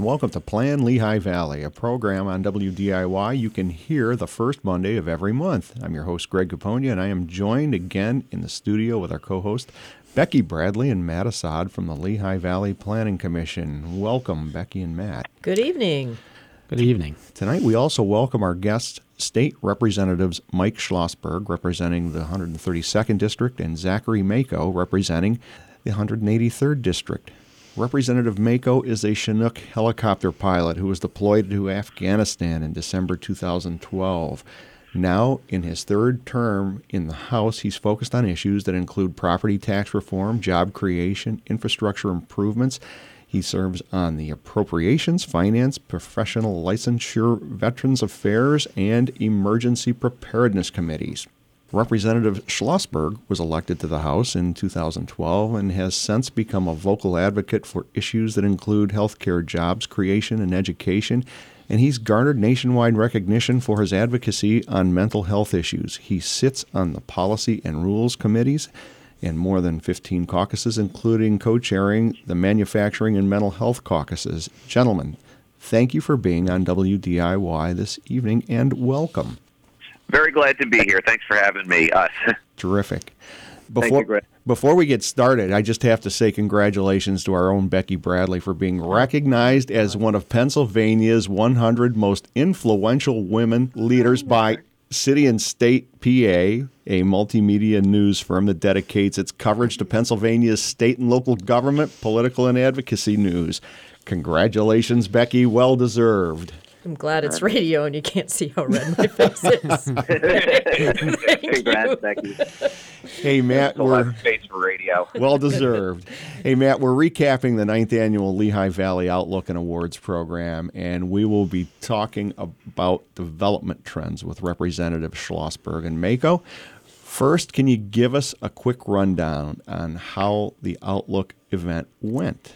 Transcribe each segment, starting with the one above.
Good evening and welcome to Plan Lehigh Valley, a program on WDIY you can hear the first Monday of every month. I'm your host, Greg Capogna, and I am joined again in the studio with our co host, Becky Bradley and Matt Assad from the Lehigh Valley Planning Commission. Welcome, Becky and Matt. Good evening. Good evening. Tonight we also welcome our guests, State Representatives Mike Schlossberg, representing the 132nd District, and Zachary Mako, representing the 183rd District. Representative Mako is a Chinook helicopter pilot who was deployed to Afghanistan in December 2012. Now, in his third term in the House, he's focused on issues that include property tax reform, job creation, infrastructure improvements. He serves on the Appropriations, Finance, Professional Licensure, Veterans Affairs, and Emergency Preparedness Committees. Representative Schlossberg was elected to the House in 2012 and has since become a vocal advocate for issues that include healthcare jobs creation and education, and he's garnered nationwide recognition for his advocacy on mental health issues. He sits on the Policy and Rules Committees and more than 15 caucuses, including co chairing the Manufacturing and Mental Health caucuses. Gentlemen, thank you for being on WDIY this evening and welcome. Very glad to be here. Thanks for having me. Us. Uh, Terrific. Before, you, before we get started, I just have to say congratulations to our own Becky Bradley for being recognized as one of Pennsylvania's 100 most influential women leaders by City and State PA, a multimedia news firm that dedicates its coverage to Pennsylvania's state and local government, political, and advocacy news. Congratulations, Becky. Well deserved. I'm glad it's uh, radio and you can't see how red my face is. Congrats, Becky. Hey, Matt. A we're space for radio. well deserved. hey, Matt, we're recapping the ninth annual Lehigh Valley Outlook and Awards program, and we will be talking about development trends with Representative Schlossberg and Mako. First, can you give us a quick rundown on how the Outlook event went?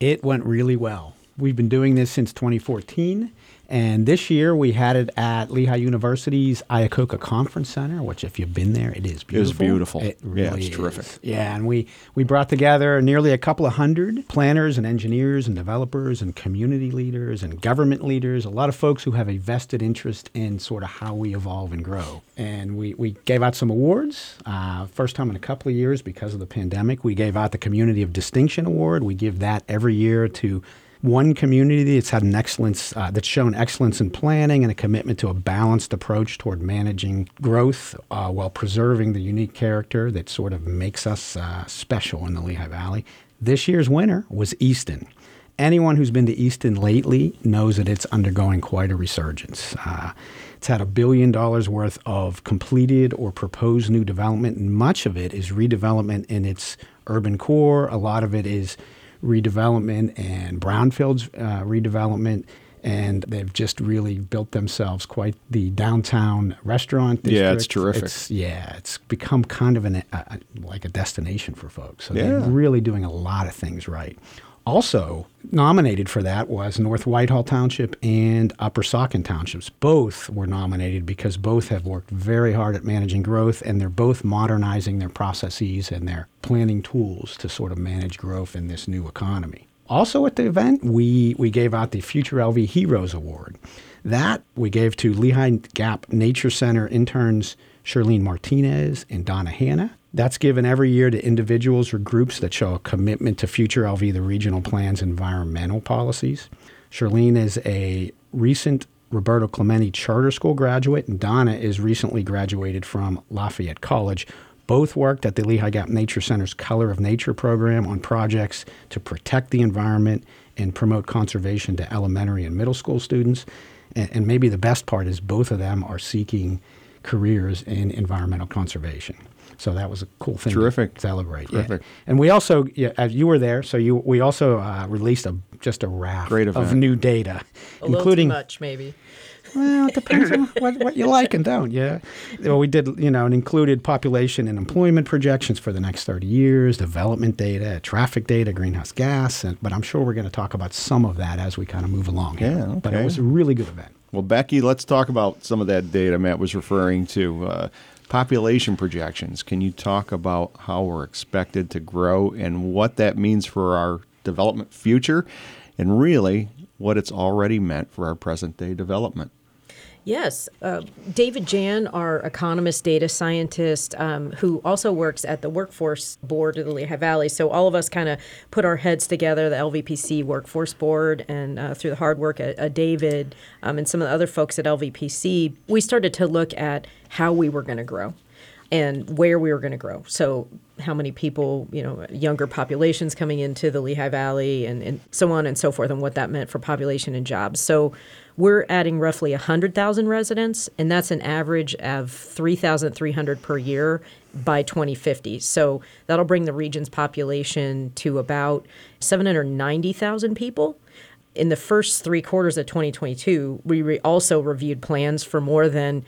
It went really well. We've been doing this since 2014. And this year we had it at Lehigh University's Iacocca Conference Center, which, if you've been there, it is beautiful. It is beautiful. It really yeah, it's is. terrific. Yeah, and we, we brought together nearly a couple of hundred planners and engineers and developers and community leaders and government leaders, a lot of folks who have a vested interest in sort of how we evolve and grow. And we, we gave out some awards. Uh, first time in a couple of years because of the pandemic. We gave out the Community of Distinction Award. We give that every year to one community that's had an excellence uh, that's shown excellence in planning and a commitment to a balanced approach toward managing growth uh, while preserving the unique character that sort of makes us uh, special in the Lehigh Valley. This year's winner was Easton. Anyone who's been to Easton lately knows that it's undergoing quite a resurgence. Uh, it's had a billion dollars worth of completed or proposed new development, and much of it is redevelopment in its urban core. A lot of it is redevelopment and brownfields uh, redevelopment. And they've just really built themselves quite the downtown restaurant district. Yeah, it's terrific. It's, yeah, it's become kind of an, a, like a destination for folks. So Yeah. they're really doing a lot of things right. Also nominated for that was North Whitehall Township and Upper Saucon Townships. Both were nominated because both have worked very hard at managing growth and they're both modernizing their processes and their planning tools to sort of manage growth in this new economy. Also at the event, we, we gave out the Future LV Heroes Award. That we gave to Lehigh Gap Nature Center interns Charlene Martinez and Donna Hanna. That's given every year to individuals or groups that show a commitment to Future LV, the regional plan's environmental policies. Charlene is a recent Roberto Clemente Charter School graduate, and Donna is recently graduated from Lafayette College. Both worked at the Lehigh Gap Nature Center's Color of Nature program on projects to protect the environment and promote conservation to elementary and middle school students. And, and maybe the best part is both of them are seeking careers in environmental conservation. So that was a cool thing Terrific. to celebrate. yeah. And we also, yeah, as you were there, so you we also uh, released a just a raft Great of new data, A including too much, maybe. well, it depends on what, what you like and don't. Yeah. Well, we did, you know, and included population and employment projections for the next 30 years, development data, traffic data, greenhouse gas. And, but I'm sure we're going to talk about some of that as we kind of move along. here. Yeah, But it was a really good event. Well, Becky, let's talk about some of that data Matt was referring to. Uh, population projections. Can you talk about how we're expected to grow and what that means for our development future? and really what it's already meant for our present day development. Yes. Uh, David Jan, our economist data scientist, um, who also works at the Workforce Board of the Lehigh Valley. So, all of us kind of put our heads together, the LVPC Workforce Board, and uh, through the hard work of, David um, and some of the other folks at LVPC, we started to look at how we were going to grow and where we were going to grow. So, how many people, you know, younger populations coming into the Lehigh Valley and, and so on and so forth, and what that meant for population and jobs. So, we're adding roughly 100,000 residents, and that's an average of 3,300 per year by 2050. So, that'll bring the region's population to about 790,000 people. In the first three quarters of 2022, we re- also reviewed plans for more than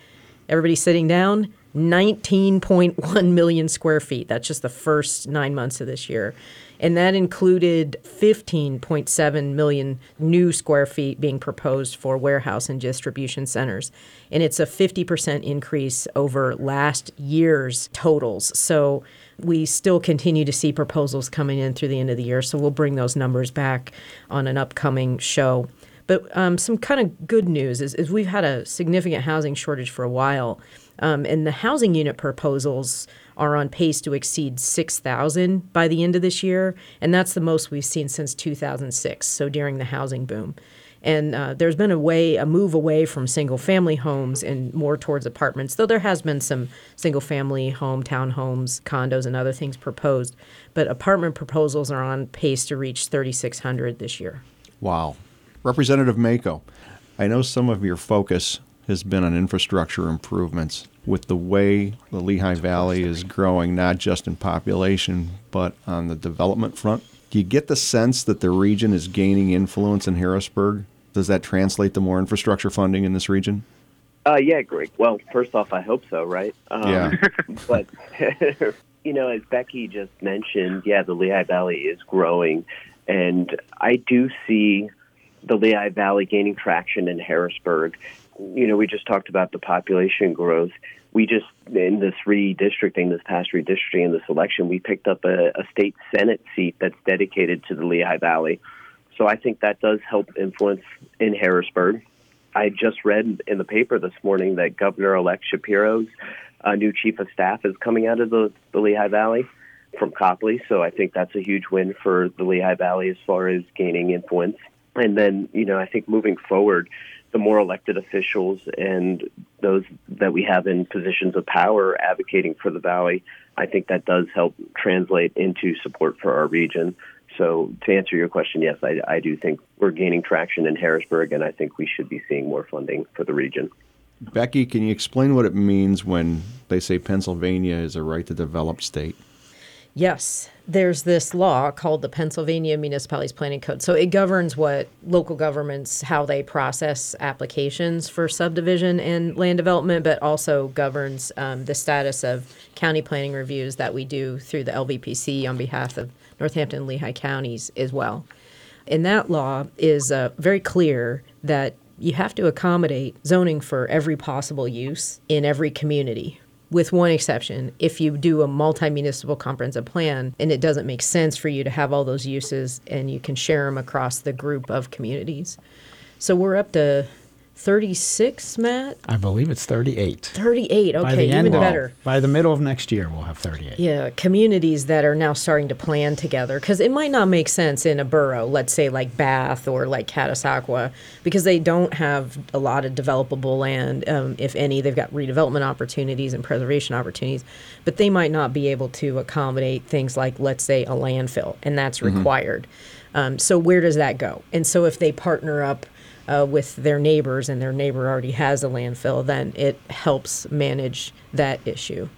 everybody sitting down 19.1 million square feet. That's just the first nine months of this year. And that included 15.7 million new square feet being proposed for warehouse and distribution centers. And it's a 50% increase over last year's totals. So we still continue to see proposals coming in through the end of the year. So we'll bring those numbers back on an upcoming show. But um, some kind of good news is, is we've had a significant housing shortage for a while. Um, and the housing unit proposals are on pace to exceed 6,000 by the end of this year. And that's the most we've seen since 2006, so during the housing boom. And uh, there's been a way, a move away from single family homes and more towards apartments, though there has been some single family home, townhomes, condos, and other things proposed. But apartment proposals are on pace to reach 3,600 this year. Wow. Representative Mako, I know some of your focus has been on infrastructure improvements. With the way the Lehigh Valley is growing, not just in population, but on the development front, do you get the sense that the region is gaining influence in Harrisburg? Does that translate to more infrastructure funding in this region? Uh, yeah, Greg. Well, first off, I hope so, right? Um, Yeah. but, you know, as Becky just mentioned, yeah, the Lehigh Valley is growing. And I do see the Lehigh Valley gaining traction in Harrisburg. You know, we just talked about the population growth. We just, in this redistricting, this past redistricting in this election, we picked up a, a state Senate seat that's dedicated to the Lehigh Valley. So I think that does help influence in Harrisburg. I just read in the paper this morning that Governor elect Shapiro's uh, new chief of staff is coming out of the, the Lehigh Valley from Copley. So I think that's a huge win for the Lehigh Valley as far as gaining influence. And then, you know, I think moving forward, the more elected officials and those that we have in positions of power advocating for the Valley, I think that does help translate into support for our region. So, to answer your question, yes, I, I do think we're gaining traction in Harrisburg, and I think we should be seeing more funding for the region. Becky, can you explain what it means when they say Pennsylvania is a right to develop state? Yes, there's this law called the Pennsylvania Municipalities Planning Code. So it governs what local governments how they process applications for subdivision and land development, but also governs um, the status of county planning reviews that we do through the LVPC on behalf of Northampton and Lehigh counties as well. And that law is uh, very clear that you have to accommodate zoning for every possible use in every community with one exception. If you do a multi municipal comprehensive plan and it doesn't make sense for you to have all those uses and you can share them across the group of communities. So we're up to 36, Matt? I believe it's 38. 38. By Okay, the even end, better. By the middle of next year, we'll have 38. Yeah, communities that are now starting to plan together because it might not make sense in a borough, let's say like Bath or like Catasauqua, because they don't have a lot of developable land. Um, if any, they've got redevelopment opportunities and preservation opportunities, but they might not be able to accommodate things like, let's say, a landfill, and that's required. Um, so where does that go? And so if they partner up uh, with their neighbors and their neighbor already has a landfill, then it helps manage that issue.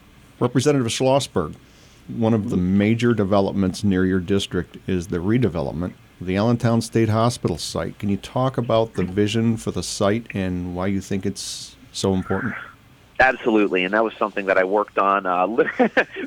Representative Schlossberg, one of the major developments near your district is the redevelopment of the Allentown State Hospital site. Can you talk about the vision for the site and why you think it's so important? Absolutely, and that was something that I worked on uh, lit-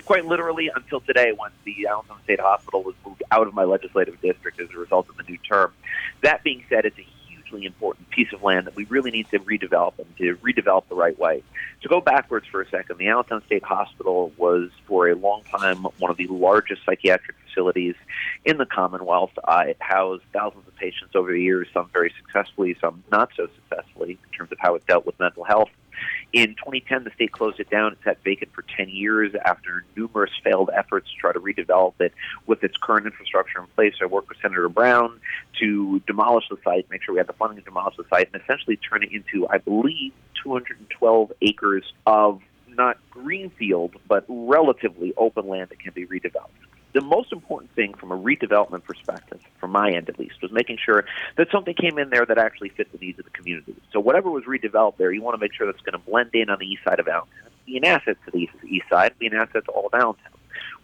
quite literally until today when the Allentown State Hospital was moved out of my legislative district as a result of the new term. That being said, it's a huge hugely important piece of land that we really need to redevelop and to redevelop the right way. To go backwards for a second, the Allentown State Hospital was for a long time one of the largest psychiatric facilities in the Commonwealth. Uh, it housed thousands of patients over the years, some very successfully, some not so successfully in terms of how it dealt with mental health. In 2010, the state closed it down. It sat vacant for 10 years after numerous failed efforts to try to redevelop it with its current infrastructure in place. I worked with Senator Brown to demolish the site, make sure we had the funding to demolish the site, and essentially turn it into, I believe, 212 acres of not greenfield, but relatively open land that can be redeveloped the most important thing from a redevelopment perspective, from my end at least, was making sure that something came in there that actually fit the needs of the community. So whatever was redeveloped there, you want to make sure that's going to blend in on the east side of Allentown, be an asset to the east side, be an asset to all of Allentown.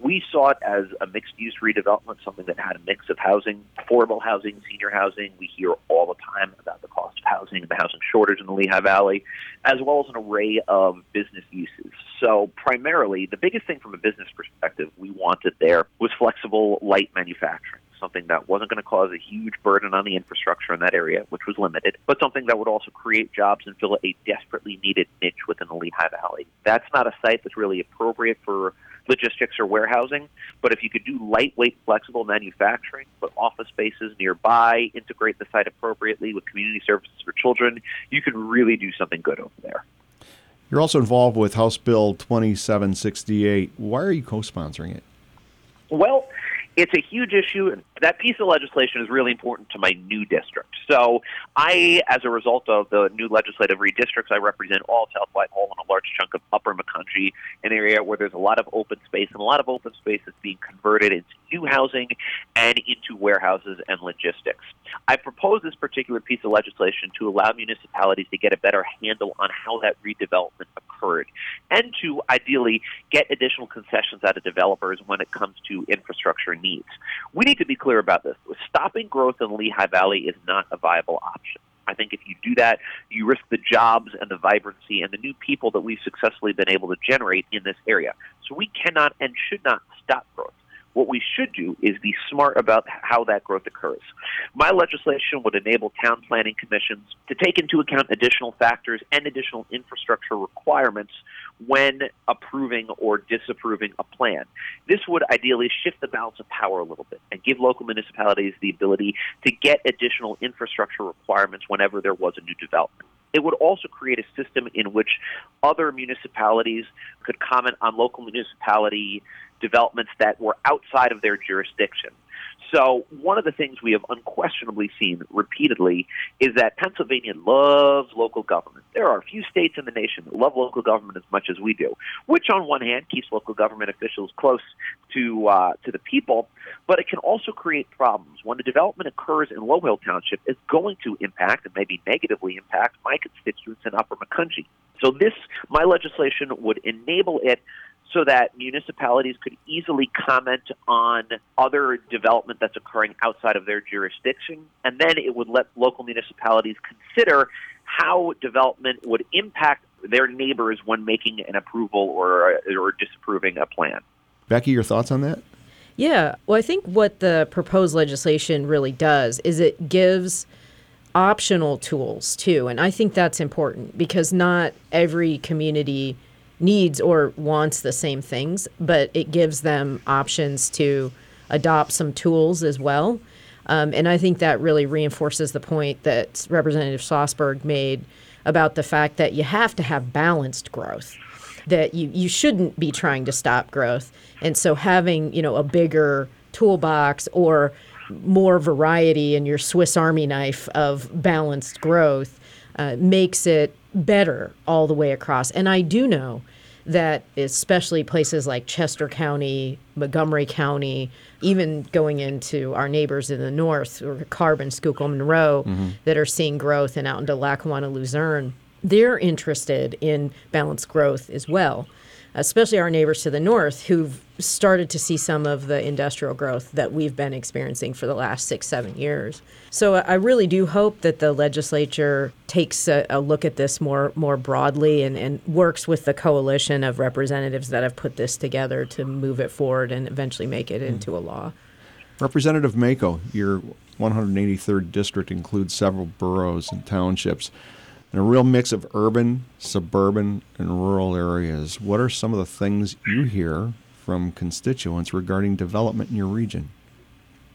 We saw it as a mixed use redevelopment, something that had a mix of housing, affordable housing, senior housing. We hear all the time about the cost of housing and the housing shortage in the Lehigh Valley, as well as an array of business uses. So, primarily, the biggest thing from a business perspective we wanted there was flexible light manufacturing something that wasn't going to cause a huge burden on the infrastructure in that area, which was limited, but something that would also create jobs and fill a desperately needed niche within the Lehigh Valley. That's not a site that's really appropriate for logistics or warehousing. But if you could do lightweight, flexible manufacturing, put office spaces nearby, integrate the site appropriately with community services for children, you could really do something good over there. You're also involved with House Bill 2768. Why are you co sponsoring it? Well, it's a huge issue. And that piece of legislation is really important to my new district. So, I, as a result of the new legislative redistricts, I represent all South Whitehall and a large chunk of Upper Macungie, an area where there's a lot of open space, and a lot of open space is being converted into new housing and into warehouses and logistics. I propose this particular piece of legislation to allow municipalities to get a better handle on how that redevelopment and to ideally get additional concessions out of developers when it comes to infrastructure needs. We need to be clear about this. Stopping growth in the Lehigh Valley is not a viable option. I think if you do that, you risk the jobs and the vibrancy and the new people that we've successfully been able to generate in this area. So we cannot and should not stop growth. What we should do is be smart about how that growth occurs. My legislation would enable town planning commissions to take into account additional factors and additional infrastructure requirements when approving or disapproving a plan. This would ideally shift the balance of power a little bit and give local municipalities the ability to get additional infrastructure requirements whenever there was a new development. It would also create a system in which other municipalities could comment on local municipality developments that were outside of their jurisdiction. So, one of the things we have unquestionably seen repeatedly is that Pennsylvania loves local government. There are a few states in the nation that love local government as much as we do, which, on one hand, keeps local government officials close to uh, to the people, but it can also create problems. When a development occurs in Lowhill Township, it's going to impact and maybe negatively impact my constituents in Upper Macungie. So, this my legislation would enable it so that municipalities could easily comment on other development that's occurring outside of their jurisdiction. And then it would let local municipalities consider how development would impact their neighbors when making an approval or, or disapproving a plan. Becky, your thoughts on that? Yeah. Well, I think what the proposed legislation really does is it gives optional tools too. And I think that's important because not every community needs or wants the same things, but it gives them options to adopt some tools as well. Um, and I think that really reinforces the point that Representative Schlossberg made about the fact that you have to have balanced growth, that you, you shouldn't be trying to stop growth. And so having, you know, a bigger toolbox or more variety in your Swiss Army knife of balanced growth uh, makes it better all the way across. And I do know that especially places like Chester County, Montgomery County, even going into our neighbors in the north, or Carbon, Schuylkill, Monroe, mm-hmm. that are seeing growth and out into Lackawanna, Luzerne, they're interested in balanced growth as well especially our neighbors to the north who've started to see some of the industrial growth that we've been experiencing for the last six, seven years. So I really do hope that the legislature takes a, a look at this more more broadly and, and works with the coalition of representatives that have put this together to move it forward and eventually make it hmm. into a law. Representative Mako, you're 183rd district includes several boroughs and townships and a real mix of urban, suburban, and rural areas. What are some of the things you hear from constituents regarding development in your region?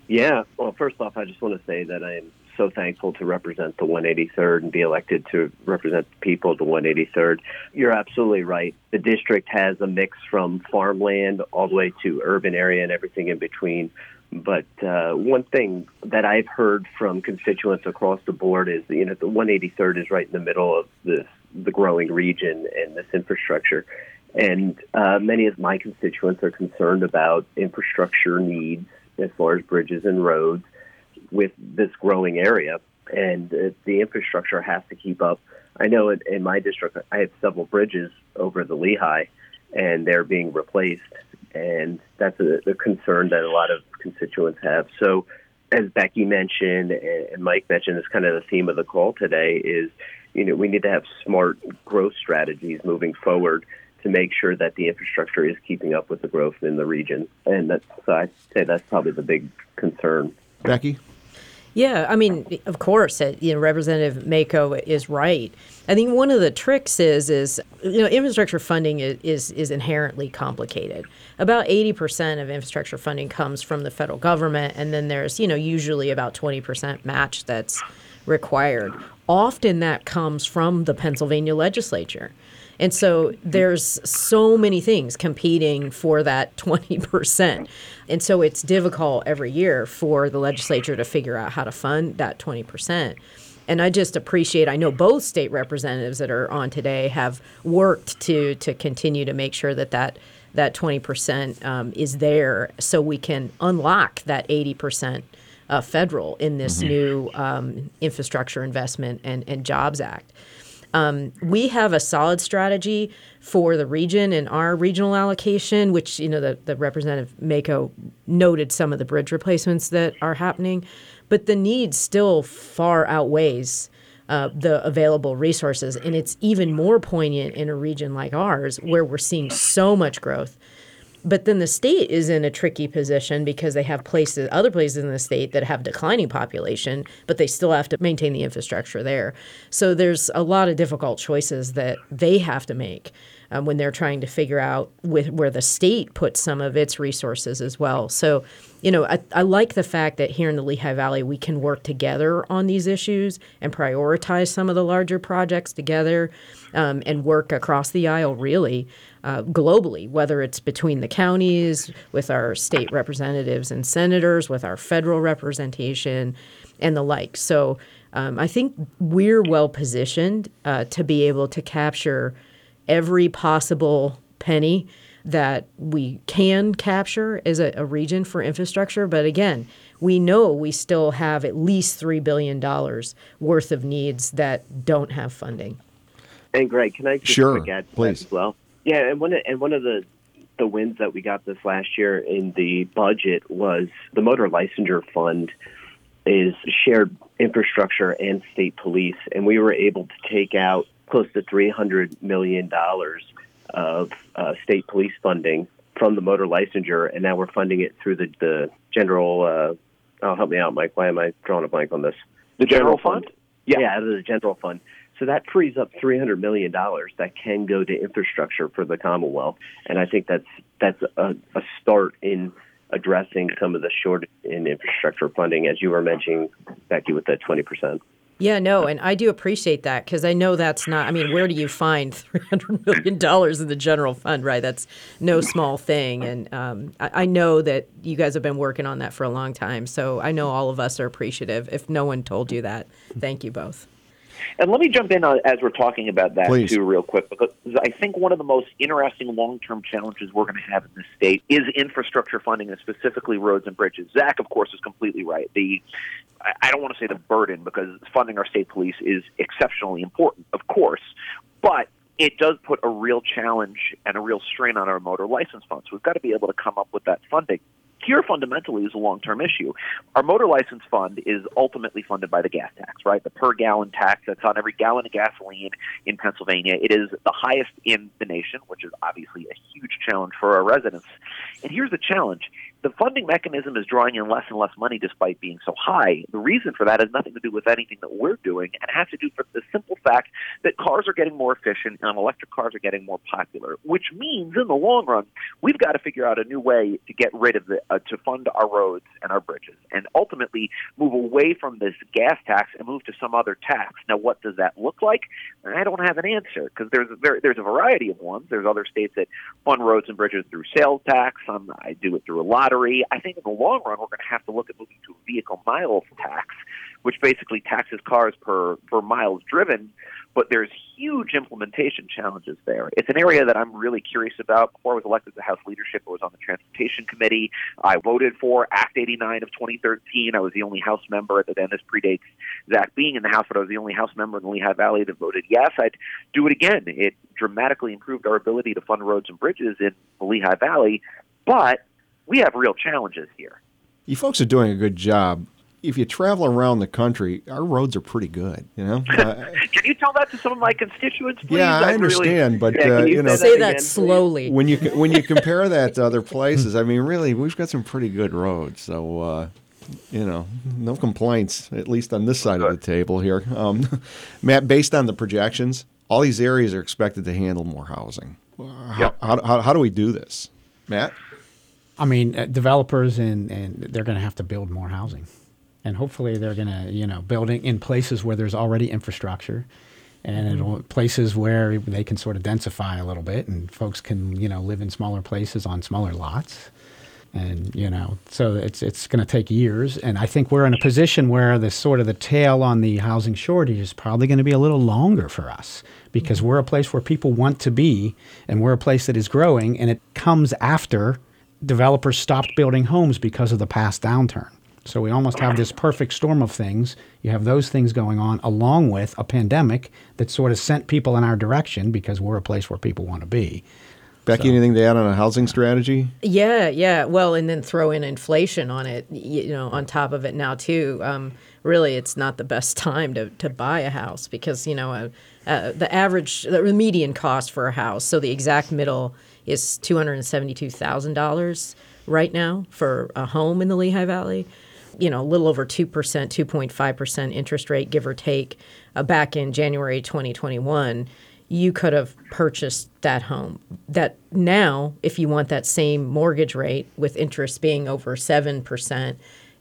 Yeah, well, first off, I just want to say that I am so thankful to represent the 183rd and be elected to represent the people of the 183rd. You're absolutely right. The district has a mix from farmland all the way to urban area and everything in between. But uh, one thing that I've heard from constituents across the board is, you know, the 183rd is right in the middle of this the growing region and this infrastructure. And uh, many of my constituents are concerned about infrastructure needs as far as bridges and roads with this growing area. And uh, the infrastructure has to keep up. I know in, in my district, I have several bridges over the Lehigh, and they're being replaced. And that's a, a concern that a lot of constituents have. So, as Becky mentioned and Mike mentioned, it's kind of the theme of the call today is, you know, we need to have smart growth strategies moving forward to make sure that the infrastructure is keeping up with the growth in the region. And that's, so I'd say that's probably the big concern. Becky? Yeah, I mean, of course, uh, you know, Representative Mako is right. I think one of the tricks is is you know infrastructure funding is is, is inherently complicated. About eighty percent of infrastructure funding comes from the federal government, and then there's you know usually about twenty percent match that's required. Often that comes from the Pennsylvania legislature. And so there's so many things competing for that 20%. And so it's difficult every year for the legislature to figure out how to fund that 20%. And I just appreciate I know both state representatives that are on today have worked to to continue to make sure that that that 20% um, is there so we can unlock that 80% uh, federal in this mm-hmm. new um, infrastructure investment and, and jobs act. Um, we have a solid strategy for the region and our regional allocation, which you know the, the representative Mako noted some of the bridge replacements that are happening, but the need still far outweighs uh, the available resources, and it's even more poignant in a region like ours where we're seeing so much growth but then the state is in a tricky position because they have places, other places in the state that have declining population, but they still have to maintain the infrastructure there. So there's a lot of difficult choices that they have to make um, when they're trying to figure out with, where the state puts some of its resources as well. So, you know, I, I like the fact that here in the Lehigh Valley we can work together on these issues and prioritize some of the larger projects together um, and work across the aisle really uh, globally, whether it's between the counties, with our state representatives and senators, with our federal representation, and the like. So um, I think we're well positioned uh, to be able to capture every possible penny that we can capture as a, a, region for infrastructure. But again, we know we still have at least $3 billion worth of needs that don't have funding. And Greg, can I just sure, add please. as well? Yeah, and one of, and one of the the wins that we got this last year in the budget was the motor licensure fund is shared infrastructure and state police, and we were able to take out close to three hundred million dollars of uh, state police funding from the motor licensure, and now we're funding it through the the general. Uh, oh, help me out, Mike. Why am I drawing a blank on this? The general, general fund? fund? Yeah, yeah, the general fund. So that frees up three hundred million dollars that can go to infrastructure for the Commonwealth, and I think that's that's a, a start in addressing some of the shortage in infrastructure funding, as you were mentioning, Becky, with that twenty percent. Yeah, no, and I do appreciate that because I know that's not. I mean, where do you find three hundred million dollars in the general fund? Right, that's no small thing, and um, I, I, know that you guys have been working on that for a long time. So I know all of us are appreciative. If no one told you that, thank you both. And let me jump in uh, as we're talking about that Please. too, real quick, because I think one of the most interesting long-term challenges we're going to have in this state is infrastructure funding, and specifically roads and bridges. Zach, of course, is completely right. The I don't want to say the burden because funding our state police is exceptionally important, of course, but it does put a real challenge and a real strain on our motor license funds. We've got to be able to come up with that funding here fundamentally is a long-term issue. Our motor license fund is ultimately funded by the gas tax, right? The per gallon tax that's on every gallon of gasoline in Pennsylvania. It is the highest in the nation, which is obviously a huge challenge for our residents. And here's the challenge. The funding mechanism is drawing in less and less money despite being so high. The reason for that has nothing to do with anything that we're doing and has to do with the simple fact that cars are getting more efficient and electric cars are getting more popular, which means in the long run, we've got to figure out a new way to get rid of the, uh, to fund our roads and our bridges and ultimately move away from this gas tax and move to some other tax. Now, what does that look like? I don't have an answer because there's a there's a variety of ones. There's other states that fund roads and bridges through sales tax. Some I do it through a lottery. I think in the long run, we're going to have to look at moving to a vehicle miles tax, which basically taxes cars per per miles driven. But there's huge implementation challenges there. It's an area that I'm really curious about. Before I was elected to House leadership, I was on the Transportation Committee. I voted for Act 89 of 2013. I was the only House member at the end. This predates Zach being in the House, but I was the only House member in the Lehigh Valley that voted yes. I'd do it again. It dramatically improved our ability to fund roads and bridges in the Lehigh Valley, but we have real challenges here. You folks are doing a good job. If you travel around the country, our roads are pretty good. You know. Uh, Can you tell that to some of my constituents, please? yeah, I I'd really- understand, but Yeah, uh, can you know, Say again, that please? slowly. when you when you compare that to other places, I mean, really, we've got some pretty good roads. So, uh, you know, no complaints, at least on this side of the table here. Um, Matt, based on the projections, all these areas are expected to handle more housing. How, Yep. how, how, how do we do this, Matt? I mean, uh, developers and, and they're going to have to build more housing, and hopefully they're going to you know building in places where there's already infrastructure, and it'll, places where they can sort of densify a little bit, and folks can you know live in smaller places on smaller lots, and you know so it's it's going to take years, and I think we're in a position where the sort of the tail on the housing shortage is probably going to be a little longer for us because we're a place where people want to be, and we're a place that is growing, and it comes after developers stopped building homes because of the past downturn. So we almost have this perfect storm of things. You have those things going on along with a pandemic that sort of sent people in our direction because we're a place where people want to be. Becky, anything to add on a housing strategy? Yeah, yeah. Well, and then throw in inflation on it, you know, on top of it now too. Um, really, it's not the best time to, to buy a house because you know uh, uh, the average, the median cost for a house. So the exact middle is two hundred and seventy two thousand dollars right now for a home in the Lehigh Valley. You know, a little over two percent, two point five percent interest rate, give or take. Uh, back in January twenty twenty one you could have purchased that home. That now, if you want that same mortgage rate with interest being over 7%,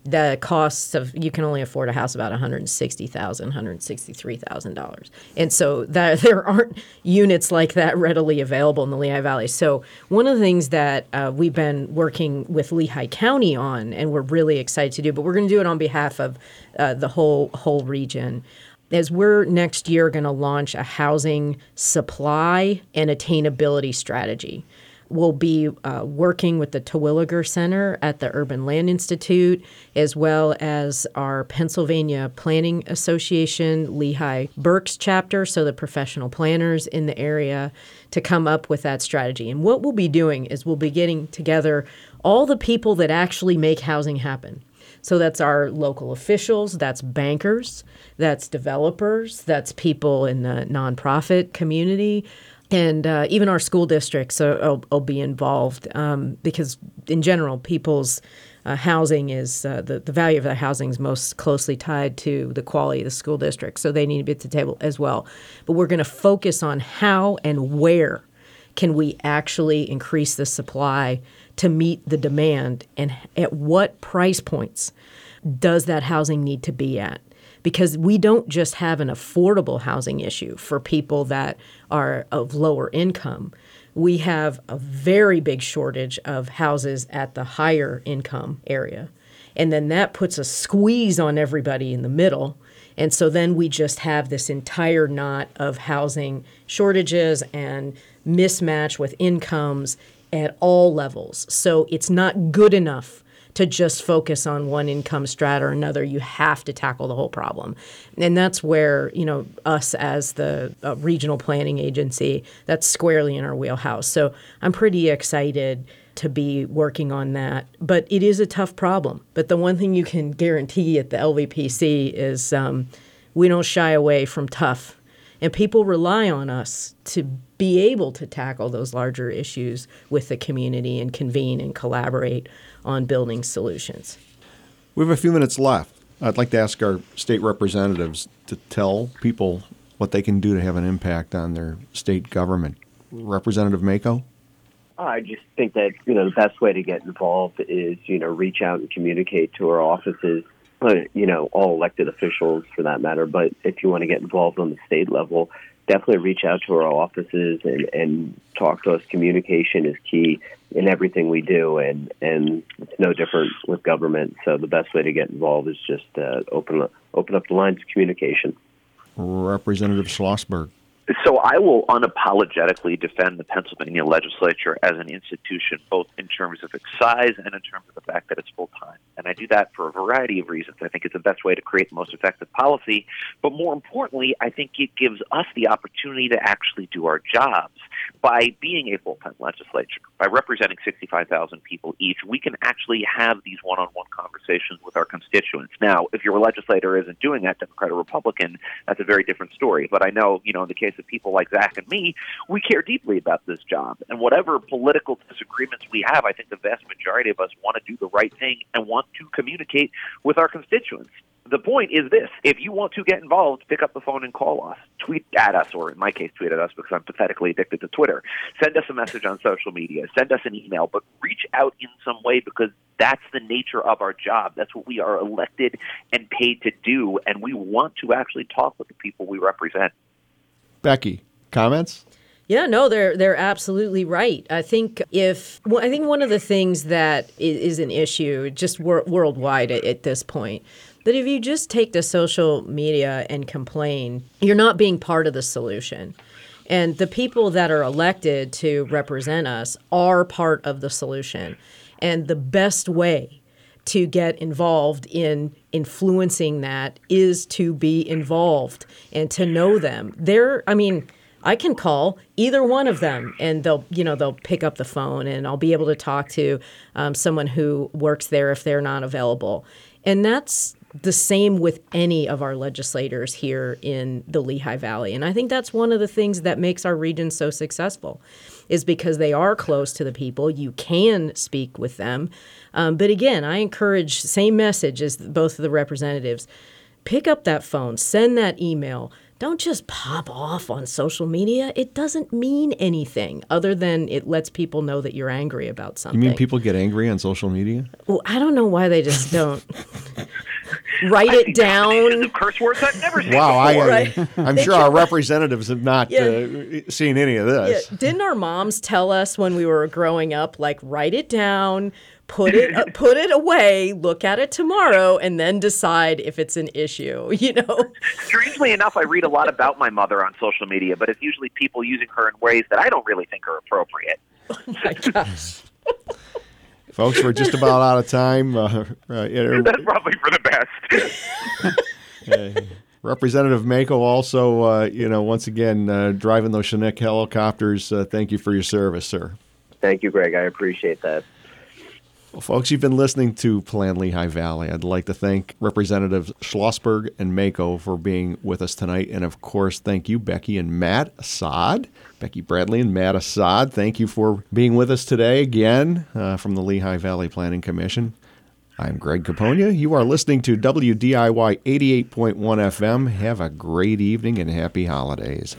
the costs of you can only afford a house about $160,000, $163,000. And so that there aren't units like that readily available in the Lehigh Valley. So one of the things that uh, we've been working with Lehigh County on and we're really excited to do, but we're going to do it on behalf of uh, the whole whole region As we're next year going to launch a housing supply and attainability strategy. We'll be uh, working with the Terwilliger Center at the Urban Land Institute, as well as our Pennsylvania Planning Association, Lehigh Berks chapter, so the professional planners in the area, to come up with that strategy. And what we'll be doing is we'll be getting together all the people that actually make housing happen. So that's our local officials, that's bankers, that's developers, that's people in the nonprofit community, and uh, even our school districts will, will, be involved um, because, in general, people's uh, housing is uh, the, the value of the housing is most closely tied to the quality of the school district. So they need to be at the table as well. But we're going to focus on how and where can we actually increase the supply to meet the demand and at what price points does that housing need to be at because we don't just have an affordable housing issue for people that are of lower income. We have a very big shortage of houses at the higher income area. And then that puts a squeeze on everybody in the middle. And so then we just have this entire knot of housing shortages and mismatch with incomes at all levels. So it's not good enough to just focus on one income strata or another. You have to tackle the whole problem. And that's where, you know, us as the uh, regional planning agency, that's squarely in our wheelhouse. So I'm pretty excited to be working on that. But it is a tough problem. But the one thing you can guarantee at the LVPC is um, we don't shy away from tough. And people rely on us to be able to tackle those larger issues with the community and convene and collaborate on building solutions. We have a few minutes left. I'd like to ask our state representatives to tell people what they can do to have an impact on their state government. Representative Mako? I just think that you know the best way to get involved is you know reach out and communicate to our offices, uh, you know all elected officials for that matter. But if you want to get involved on the state level, definitely reach out to our offices and, and talk to us. Communication is key in everything we do, and and it's no different with government. So the best way to get involved is just uh, open open up the lines of communication. Representative Schlossberg. So I will unapologetically defend the Pennsylvania legislature as an institution, both in terms of its size and in terms of the fact that it's full time. And I do that for a variety of reasons. I think it's the best way to create the most effective policy. But more importantly, I think it gives us the opportunity to actually do our jobs by being a full time legislature, by representing 65,000 people each. We can actually have these one on one conversations with our constituents. Now, if your legislator isn't doing that, Democrat or Republican, that's a very different story. But I know, you know, in the case of people like Zach and me, we care deeply about this job. And whatever political disagreements we have, I think the vast majority of us want to do the right thing and want to communicate with our constituents the point is this if you want to get involved, pick up the phone and call us. Tweet at us, or in my case, tweet at us because I'm pathetically addicted to Twitter. Send us a message on social media. Send us an email, but reach out in some way because that's the nature of our job. That's what we are elected and paid to do, and we want to actually talk with the people we represent. Becky, comments? Yeah, no, they're they're absolutely right. I think if well, I think one of the things that is, is an issue just wor- worldwide at, at this point that if you just take to social media and complain, you're not being part of the solution. And the people that are elected to represent us are part of the solution. And the best way to get involved in influencing that is to be involved and to know them. They're, I mean, I can call either one of them, and they'll, you know, they'll pick up the phone, and I'll be able to talk to um, someone who works there if they're not available. And that's the same with any of our legislators here in the Lehigh Valley. And I think that's one of the things that makes our region so successful is because they are close to the people. You can speak with them. Um, but again, I encourage same message as both of the representatives. Pick up that phone, send that email. Don't just pop off on social media. It doesn't mean anything other than it lets people know that you're angry about something. You mean people get angry on social media? Well, I don't know why they just don't. write it down. Curse words I've never seen Wow, I, right? I'm sure our representatives have not Yeah. uh, seen any of Yeah, this. didn't our moms tell us when we were growing up, like write it down, put it uh, put it away, look at it tomorrow, and then decide if it's an issue? You know, Strangely enough, I read a lot about my mother on social media, but it's usually people using her in ways that I don't really think are appropriate. my gosh. Folks, we're just about out of time. Uh, uh, you That's probably for the best. Representative Mako also, uh, you know, once again, uh, driving those Chinook helicopters. Uh, thank you for your service, sir. Thank you, Greg. I appreciate that. Well, folks, you've been listening to Plan Lehigh Valley. I'd like to thank Representatives Schlossberg and Mako for being with us tonight. And of course, thank you, Becky and Matt Assad. Becky Bradley and Matt Assad, thank you for being with us today again uh, from the Lehigh Valley Planning Commission. I'm Greg Capogna. You are listening to WDIY 88.1 FM. Have a great evening and happy holidays.